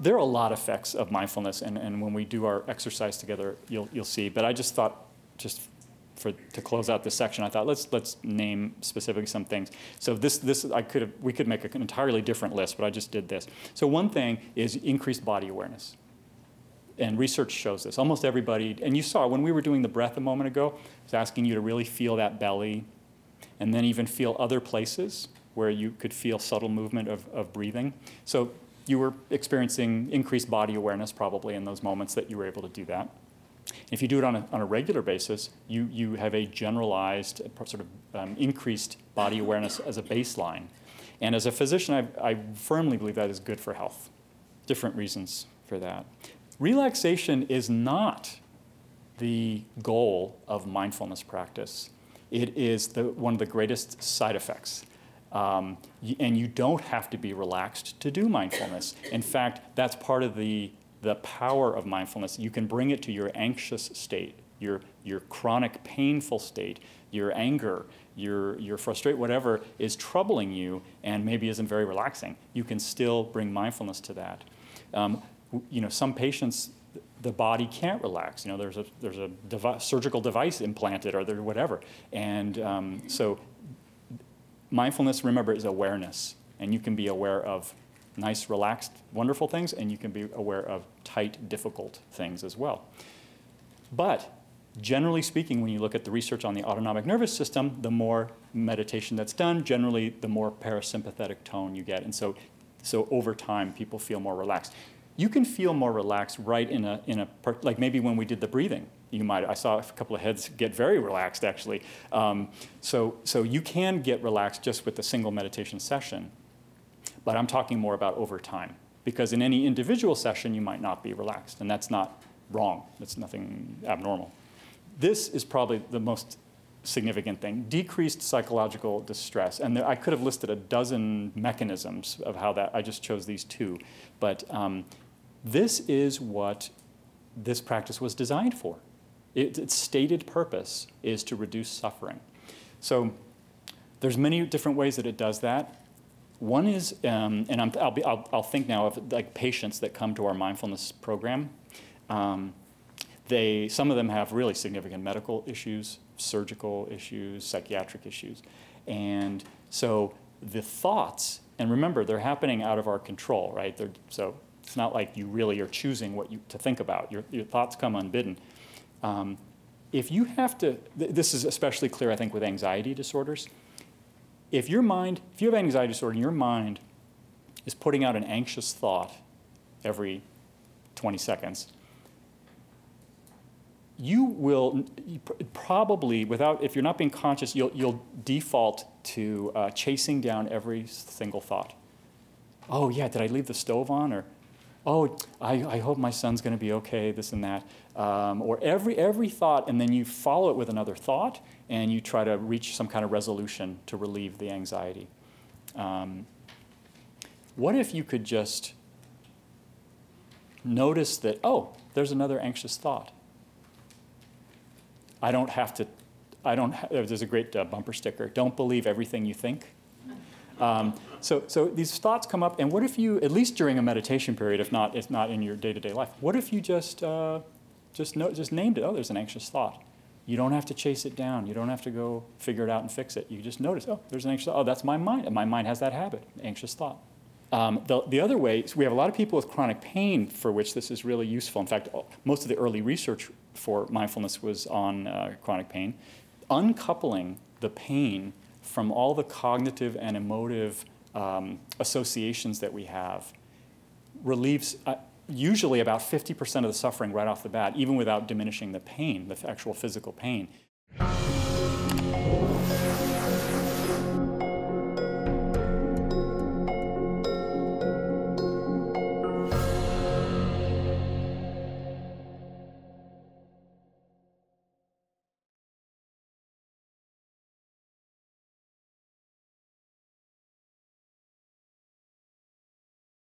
There are a lot of effects of mindfulness, and, and when we do our exercise together, you'll, you'll see. But I just thought, just for to close out this section, I thought let's let's name specifically some things. So this this I could have we could make an entirely different list, but I just did this. So one thing is increased body awareness, and research shows this. Almost everybody, and you saw when we were doing the breath a moment ago, was asking you to really feel that belly, and then even feel other places where you could feel subtle movement of, of breathing. So you were experiencing increased body awareness probably in those moments that you were able to do that. If you do it on a, on a regular basis, you, you have a generalized sort of um, increased body awareness as a baseline. And as a physician, I, I firmly believe that is good for health. Different reasons for that. Relaxation is not the goal of mindfulness practice. It is the, one of the greatest side effects um, and you don't have to be relaxed to do mindfulness. In fact, that's part of the, the power of mindfulness. You can bring it to your anxious state, your, your chronic painful state, your anger, your, your frustration, whatever is troubling you and maybe isn't very relaxing. You can still bring mindfulness to that. Um, you know, some patients, the body can't relax. You know, there's a, there's a surgical device implanted or there, whatever. And um, so mindfulness, remember, is awareness. And you can be aware of nice, relaxed, wonderful things, and you can be aware of tight, difficult things as well. But generally speaking, when you look at the research on the autonomic nervous system, the more meditation that's done, generally the more parasympathetic tone you get. And so, so over time, people feel more relaxed. You can feel more relaxed right in a, in a like maybe when we did the breathing you might, I saw a couple of heads get very relaxed actually. Um, so, so you can get relaxed just with a single meditation session, but I'm talking more about over time. Because in any individual session, you might not be relaxed, and that's not wrong. That's nothing abnormal. This is probably the most significant thing decreased psychological distress. And there, I could have listed a dozen mechanisms of how that, I just chose these two. But um, this is what this practice was designed for. It, its stated purpose is to reduce suffering. So there's many different ways that it does that. One is, um, and i will think now of like patients that come to our mindfulness program. Um, they, some of them have really significant medical issues, surgical issues, psychiatric issues. And so the thoughts, and remember, they're happening out of our control, right? They're, so it's not like you really are choosing what you to think about. Your, your thoughts come unbidden. Um, if you have to, th- this is especially clear, I think, with anxiety disorders. If your mind, if you have anxiety disorder and your mind is putting out an anxious thought every 20 seconds, you will probably, without, if you're not being conscious, you'll, you'll default to uh, chasing down every single thought. Oh, yeah, did I leave the stove on? Or, oh, I, I hope my son's going to be okay, this and that. Um, or every, every thought, and then you follow it with another thought, and you try to reach some kind of resolution to relieve the anxiety. Um, what if you could just notice that, oh, there's another anxious thought? I don't have to, I don't, ha- there's a great uh, bumper sticker, don't believe everything you think. Um, so, so these thoughts come up, and what if you, at least during a meditation period, if not, if not in your day-to-day life, what if you just, uh, just, know, just named it? Oh, there's an anxious thought. You don't have to chase it down. You don't have to go figure it out and fix it. You just notice, oh, there's an anxious. Oh, that's my mind. And my mind has that habit, anxious thought. Um, the, the other way, so we have a lot of people with chronic pain for which this is really useful. In fact, most of the early research for mindfulness was on uh, chronic pain. Uncoupling the pain from all the cognitive and emotive um, associations that we have relieves uh, usually about 50% of the suffering right off the bat, even without diminishing the pain, the actual physical pain.